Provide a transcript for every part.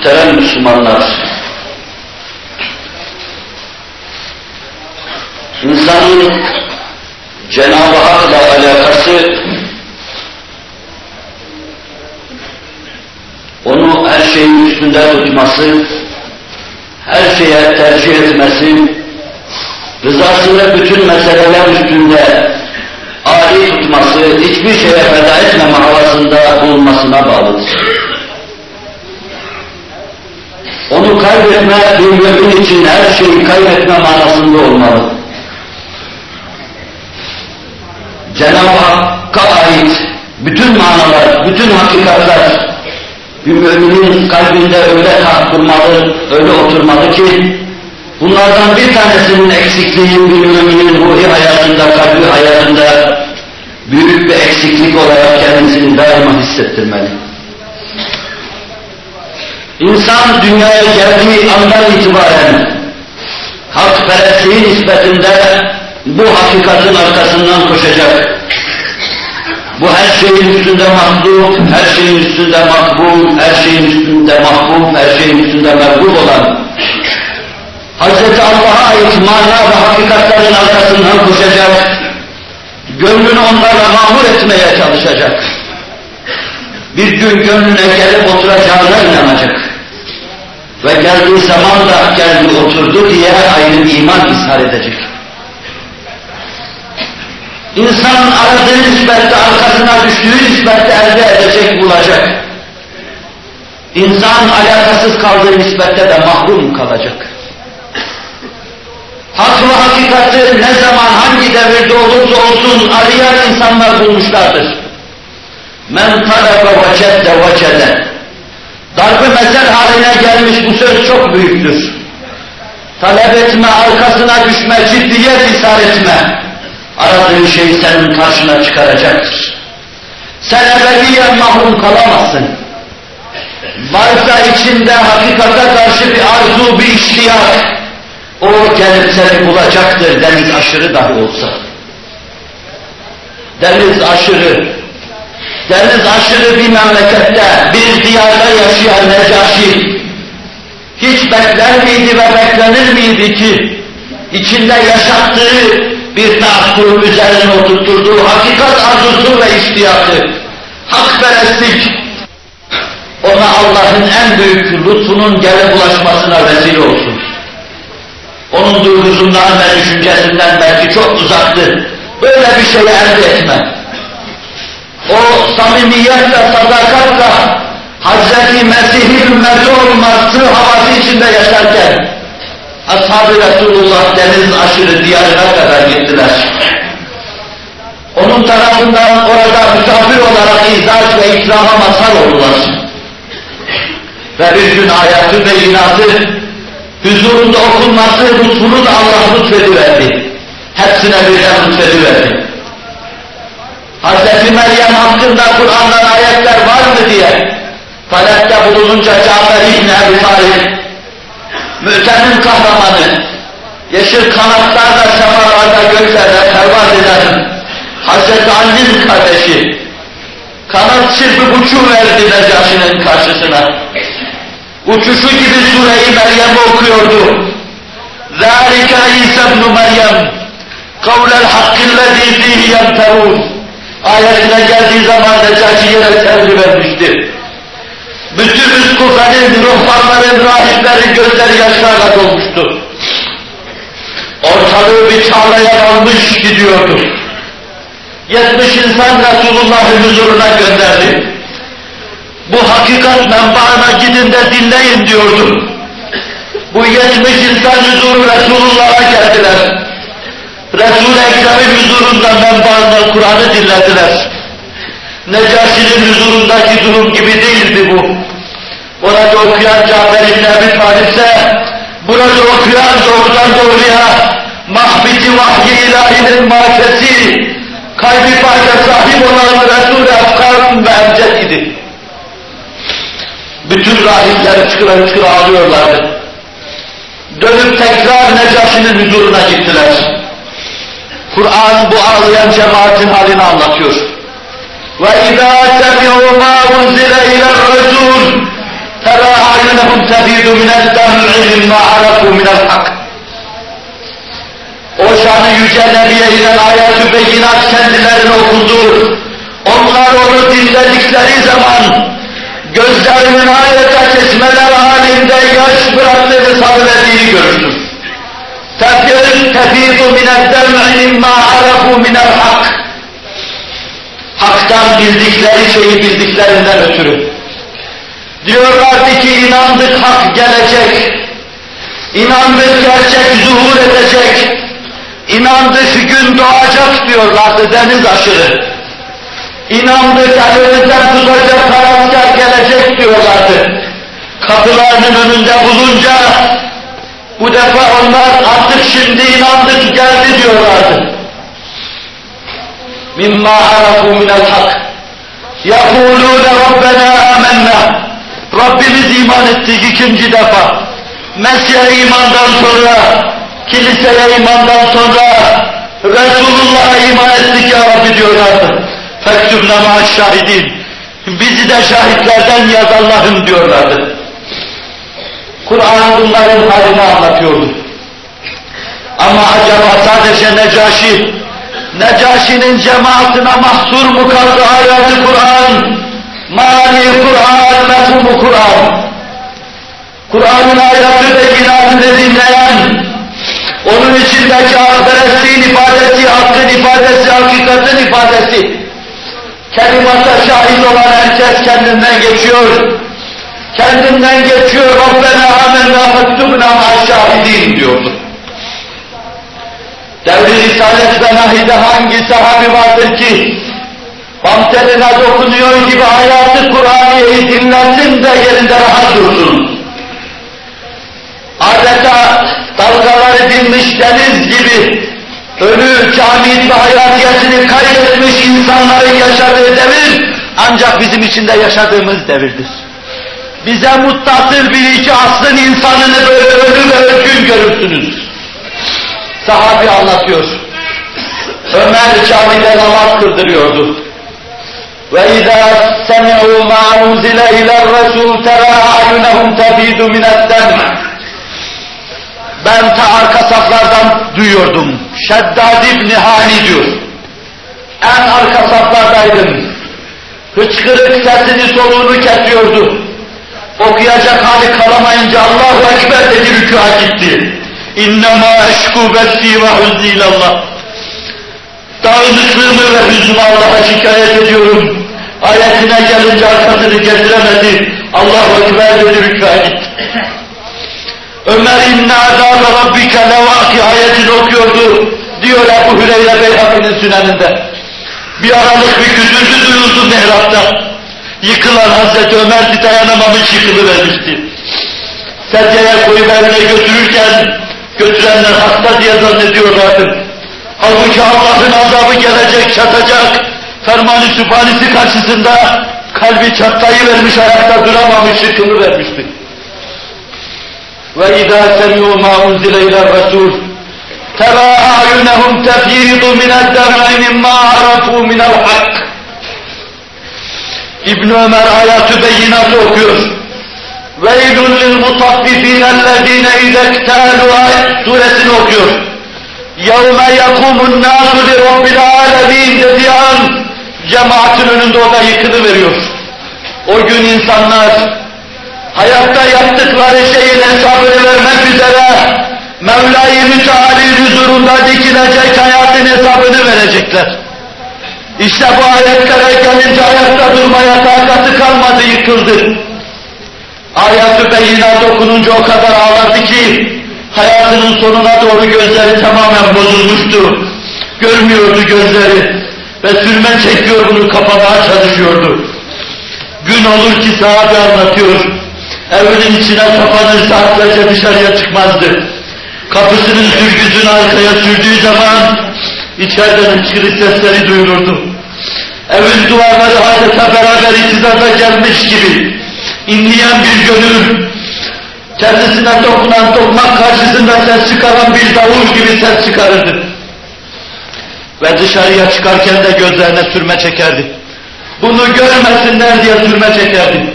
Muhterem Müslümanlar, insanın Cenab-ı Hak'la alakası onu her şeyin üstünde tutması, her şeye tercih etmesi, rızasını bütün meseleler üstünde âli tutması, hiçbir şeye feda etmeme havasında bulunmasına bağlıdır. Onu kaybetme bir mümin için her şeyi kaybetme manasında olmalı. Cenab-ı Hakk'a ait bütün manalar, bütün hakikatler bir müminin kalbinde öyle kurmalı, öyle oturmalı ki bunlardan bir tanesinin eksikliği bir müminin ruhi hayatında, kalbi hayatında büyük bir eksiklik olarak kendisini daima hissettirmeli. İnsan dünyaya geldiği andan itibaren hakperestliği nispetinde bu hakikatin arkasından koşacak. Bu her şeyin üstünde mahluk, her şeyin üstünde makbul, her şeyin üstünde mahbub, her şeyin üstünde merbul olan Hz. Allah'a ait mana ve hakikatlerin arkasından koşacak, gönlünü onlarla mamur etmeye çalışacak. Bir gün gönlüne gelip oturacağına inanacak. Ve geldiği zaman da geldi oturdu diye ayrı bir iman ishar edecek. İnsan aradığı nispette arkasına düştüğü nispette elde edecek, bulacak. İnsan alakasız kaldığı nispette de mahrum kalacak. Hak ve hakikati ne zaman hangi devirde olursa olsun arayan insanlar bulmuşlardır. Men tarafa vecedde vecede. Darbe mesel haline gelmiş bu söz çok büyüktür. Talep etme, arkasına düşme, ciddiyet ishar etme. Aradığın şey senin karşına çıkaracaktır. Sen ebediyen mahrum kalamazsın. Varsa içinde hakikate karşı bir arzu, bir iştiyak, o gelip seni bulacaktır deniz aşırı dahi olsa. Deniz aşırı, deniz aşırı bir memlekette, bir diyarda yaşayan Necaşi, hiç bekler miydi ve beklenir miydi ki, içinde yaşattığı bir tahakküm üzerine oturtturduğu hakikat arzusu ve iştiyakı, hakperestlik, ona Allah'ın en büyük lütfunun gelip ulaşmasına vesile olsun. Onun duygusundan ve düşüncesinden belki çok uzaktı. Böyle bir şey elde etme. O samimiyetle, sadakatle Hz. Mesih'in ümmeti olması havası içinde yaşarken Ashab-ı Resulullah deniz aşırı diyarına kadar gittiler. Onun tarafından orada misafir olarak izah ve ikrama mazhar oldular. Ve bir gün ayatı ve inatı huzurunda okunması lütfunu da Allah lütfediverdi. Hepsine birden lütfediverdi. Hz. Meryem hakkında Kur'an'dan ayetler var mı diye talepte bulununca Cafer İbni Ebi Talib, mütemin kahramanı, yeşil kanatlarla semalarda göklerde pervaz eden Hz. Ali'nin kardeşi, kanat çırpıp uçuverdi Necaşi'nin karşısına. Uçuşu gibi sureyi Meryem okuyordu. ذَٰلِكَ عِيسَى بْنُ مَرْيَمْ قَوْلَ الْحَقِّ الَّذ۪ي ف۪يهِ يَمْتَرُونَ Ayetine geldiği zaman Necaşi yere terli vermişti. Bütün üskufenin, ruhbanların, rahiplerin gözleri yaşlarla dolmuştu. Ortalığı bir çağlaya almış gidiyordu. Yetmiş insan Resulullah'ın huzuruna gönderdi. Bu hakikat menbaına gidin de dinleyin diyordu. Bu yetmiş insan huzuru Resulullah'a geldiler. Resul-i Ekrem'in huzurunda menbaından Kur'an'ı dinlediler. Necaşi'nin huzurundaki durum gibi değildi bu. Orada okuyan Cafer İbni Ebi Talip'se, burada okuyan doğrudan doğruya mahbiti vahyi ilahinin mahkesi, kalbi fayda sahip olan Resul-i Efkan ve Emced idi. Bütün rahipler çıkıra çıkıra ağlıyorlardı. Dönüp tekrar Necaşi'nin huzuruna gittiler. Kur'an bu ağlayan cemaatin halini anlatıyor. وَإِذَا سَمِعُوا مَا أُنْزِلَ إِلَى الرَّسُولِ تَرَى أَعْيُنَهُمْ أعينهم تفيض من الدمع مما عرفوا من الحق o şanı yüce Nebi'ye inen ayet-ü beyinat kendilerine okundu. Onlar onu dinledikleri zaman gözlerinin adeta kesmeler halinde yaş bıraktığını salıverdiğini görürsün. Tefir tefidu mineddem'i mimma arafu minel hak. Hak'tan bildikleri şeyi bildiklerinden ötürü. Diyorlardı ki inandık hak gelecek. İnandık gerçek zuhur edecek. İnandık gün doğacak diyorlardı deniz aşırı. İnandık elimizden tutacak karanlıklar gelecek diyorlardı. Kapılarının önünde bulunca bu defa onlar artık şimdi inandık geldi diyorlardı. Mimma arafu minel hak. Yakulûne Rabbena amennâ. Rabbimiz iman ettik ikinci defa. Mesih'e imandan sonra, kiliseye imandan sonra, Resulullah'a iman ettik ya Rabbi diyorlardı. Fektubna ma'aş şahidin. Bizi de şahitlerden yaz Allah'ım diyorlardı. Kur'an bunların halini anlatıyordu. Ama acaba sadece Necaşi, Necaşi'nin cemaatine mahsur mu kaldı hayatı Kur'an? Mani Kur'an, mefhumu Kur'an. Kur'an'ın ayatı ve inatını dinleyen, onun içindeki hakperestliğin ifadesi, hakkın ifadesi, hakikatin ifadesi, kelimata şahit olan herkes kendinden geçiyor. Kendinden geçiyor, Rabbena amenna fektubna ma'şahidin diyordu. Devri Risalet ve Nahi'de hangi sahabi vardır ki, Bamteline dokunuyor gibi hayatı Kur'an'ı dinlensin de yerinde rahat dursun. Adeta dalgaları dinmiş deniz gibi ölü, kamil ve hayatiyetini kaybetmiş insanların yaşadığı devir ancak bizim içinde yaşadığımız devirdir Bize muttasıl bir iki asrın insanını böyle ölü ve özgün görürsünüz. Sahabi anlatıyor. Ömer camide namaz kırdırıyordu. وَإِذَا سَمِعُوا مَا أُنْزِلَ إِلَى الرَّسُولِ تَرَى أَعْيُنَهُمْ تَفِيدُ مِنَ الدَّمْعِ Ben ta arka saflardan duyuyordum. Şeddad İbni Hani diyor. En arka saflardaydım. Hıçkırık sesini soluğunu kesiyordu. Okuyacak hali kalamayınca Allahu Ekber dedi rükûa gitti. İnnemâ eşkû besî ve huzni ilallah. Dağınıklığımı ve hüznümü Allah'a şikayet ediyorum. Ayetine gelince arkasını getiremedi. Allahu Ekber dedi rükûa gitti. Ömer inne azâbe rabbike levâki ayetini okuyordu. Diyor Ebu Hüreyre Beyhaki'nin süneninde. Bir aralık bir güzüldü duyuldu mihrapta. Yıkılan Hazreti Ömer dayanamamış yıkılıvermişti. Sedyeye koyup evine götürürken götürenler hasta diye zannediyorlardı. Halbuki Allah'ın azabı gelecek, çatacak. Fermanı sübhanisi karşısında kalbi çatlayı vermiş, ayakta duramamış, yıkılı vermişti. Ve izâ semîû mâ unzile ilâ rasûl terâ a'yunehum tefîridu minel demâ mimma arafû minel hak İbn Ömer ayatı beyinatı okuyor. Veylun lil mutaffifin ellezine idektalu ayet suresini okuyor. Yevme yakumun nasu li rabbil alemin dediği an cemaatin önünde orada yıkılıveriyor. O gün insanlar hayatta yaptıkları şeyin hesabını vermek üzere Mevla-i Müteala'nın huzurunda dikilecek hayatın hesabını verecekler. İşte bu ayetlere gelince ayakta durmaya takatı kalmadı, yıkıldı. Ayet-ı beyinat okununca o kadar ağladı ki, hayatının sonuna doğru gözleri tamamen bozulmuştu. Görmüyordu gözleri ve sürme çekiyor bunu kapamaya çalışıyordu. Gün olur ki sahabe anlatıyor, evinin içine kapanır saatlerce dışarıya çıkmazdı. Kapısının sürgüsünü arkaya sürdüğü zaman içeriden hıçkırık sesleri duyulurdu. Evin duvarları adeta beraber itizada gelmiş gibi inleyen bir gönül, kendisine dokunan tokmak karşısında ses çıkaran bir davul gibi ses çıkarırdı. Ve dışarıya çıkarken de gözlerine sürme çekerdi. Bunu görmesinler diye sürme çekerdi.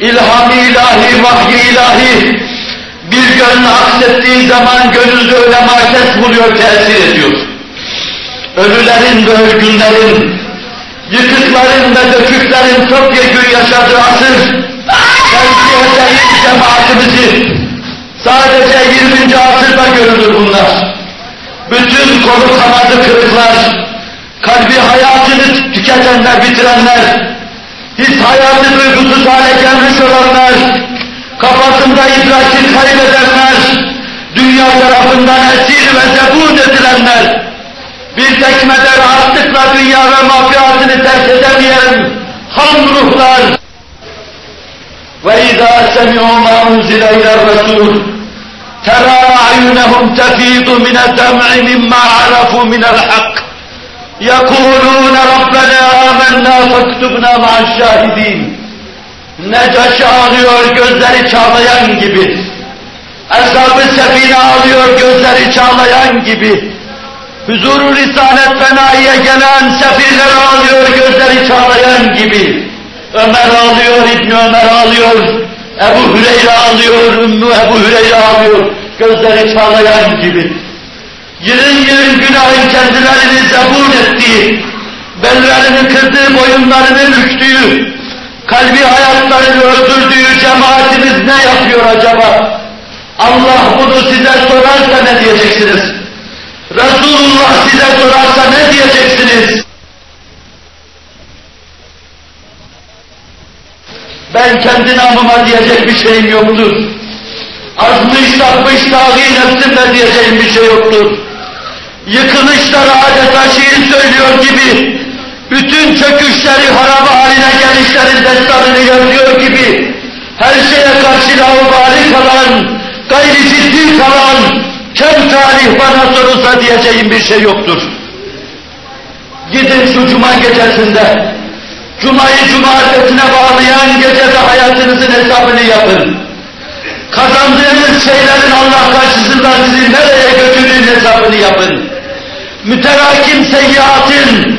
ilham ilahi, vahyi ilahi bir gönül aksettiği zaman gönülde öyle market buluyor, tesir ediyor. Ölülerin ve ölgünlerin, yıkıkların ve döküklerin topyekun yaşadığı asır, tevzi edeyim cemaatimizi, sadece 20. asırda görülür bunlar. Bütün kolu kanadı kırıklar, kalbi hayatını tüketenler, bitirenler, his hayatı duygusuz hale gelmiş olanlar, kafasında idrakini kaybedenler, dünya tarafından esir ve zebun edilenler, bir tekmede rahatlıkla dünya ve mafiyatını terk edemeyen ham ruhlar, وَاِذَا سَمِعُوا مَا اُنْزِلَ اِلَى الرَّسُولِ تَرَى أَعْيُنَهُمْ تَفِيضُ مِنَ الدَّمْعِ مِمَّا عَرَفُوا مِنَ الْحَقِّ يَقُولُونَ رَبَّنَا آمَنَّا فَاكْتُبْنَا مَعَ الشَّاهِدِينَ Necaşi ağlıyor gözleri çağlayan gibi. Eshab-ı Sefine ağlıyor gözleri çağlayan gibi. Huzuru Risalet Fenayi'ye gelen sefirler ağlıyor gözleri çağlayan gibi. Ömer ağlıyor, İbni Ömer ağlıyor, Ebu Hüreyre ağlıyor, Ümmü Ebu Hüreyre ağlıyor, gözleri çağlayan gibi. Yılın yılın günahın kendilerini zebun ettiği, bellerini kırdığı, boyunlarını büktüğü, kalbi hayatlarını öldürdüğü cemaatimiz ne yapıyor acaba? Allah bunu size sorarsa ne diyeceksiniz? Resulullah size sorarsa ne diyeceksiniz? Ben kendi namıma diyecek bir şeyim yoktur. Azmış sapmış tağî nefsimle diyeceğim bir şey yoktur. Yıkılışları adeta şiir söylüyor gibi, bütün çöküşleri haraba haline gelişlerin destanını yazıyor gibi, kem tarih bana sorulsa diyeceğim bir şey yoktur. Gidin şu cuma gecesinde, Cuma'yı cumartesine bağlayan gecede hayatınızın hesabını yapın. Kazandığınız şeylerin Allah karşısında sizi nereye götürdüğünün hesabını yapın. Müterakim seyyiatın,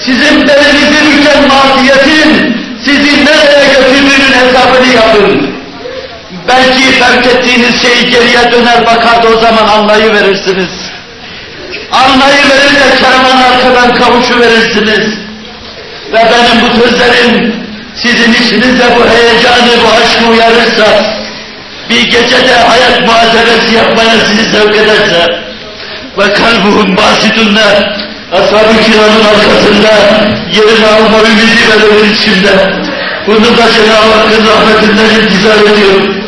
sizin belinizi büken masiyetin sizi nereye götürdüğünün hesabını yapın. Belki fark ettiğiniz şey geriye döner bakar da o zaman anlayıverirsiniz. Anlayıverir de kervan arkadan kavuşu verirsiniz. Ve benim bu sözlerim sizin içinizde bu heyecanı, bu aşkı uyarırsa, bir gecede hayat muhasebesi yapmaya sizi sevk ederse, ve kalbuhum basitünle, ashab-ı kiramın arkasında yerini alma ümidi verir içimde. Bunu da Cenab-ı Hakk'ın rahmetinden intizar ediyorum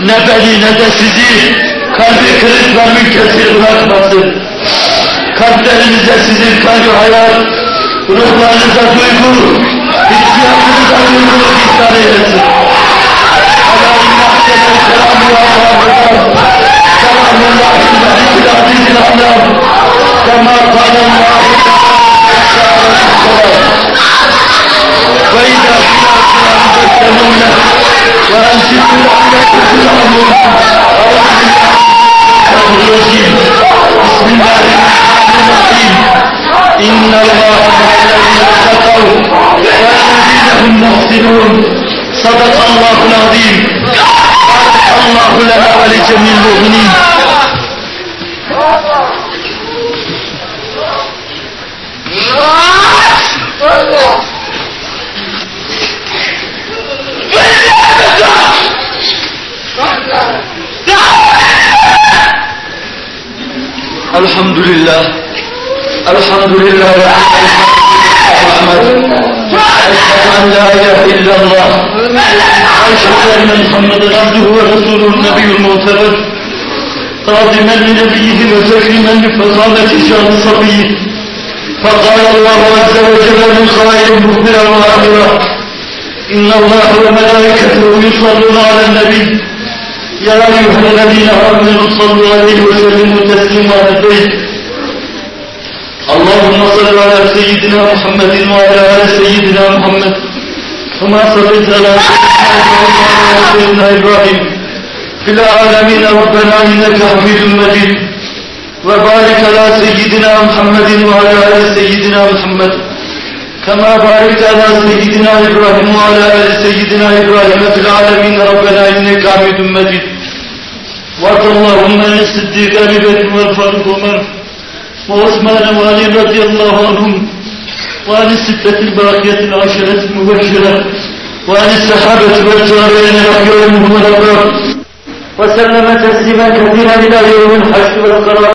Ne beni ne de sizi kalbi kırık ve münkesir bırakmasın. Kalplerinize sizin kalbi hayat, ruhlarınıza duygu, hissiyatınıza duyguluk ihsan eylesin. Ala inna ahsenel kelamu ve Allah'ın kelamullahi ve azizil alam kema kâlallahu وإذا كنا تستمعون وأنشدوا أنفسكم الرجيم بسم الله الرحمن صدق الله العظيم. بارك الله لنا ولجميع المؤمنين. الحمد لله. الحمد لله. أحمد أشهد أن لا إله إلا الله. أشهد أن محمدا عبده ورسوله النبي المعتبر قادما لنبيه وتكريما لفخامة شان الصبي. فقال الله عز وجل من خير مخبرا وآخرا إن الله وملائكته يصلون على النبي. يا أيها الذين آمنوا صلوا عليه وسلموا تسليما لبيك اللهم صل على سيدنا محمد وعلى آل سيدنا محمد. كما صليت على سيدنا إبراهيم. في العالمين ربنا إنك حميد مجيد. وبارك على سيدنا محمد وعلى آل سيدنا محمد. كما باركت على سيدنا إبراهيم وعلى آل سيدنا إبراهيم في العالمين. ربنا إنك حميد مجيد. وارض اللهم عن الصديق أبي بكر والفاروق عمر وعثمان وعلي رضي الله عنهم وعن الستة الباقية العشرة المبشرة وعن الصحابة والتابعين الأخيار منهم الأبرار وسلم تسليما كثيرا إلى يوم الحشر والقرار.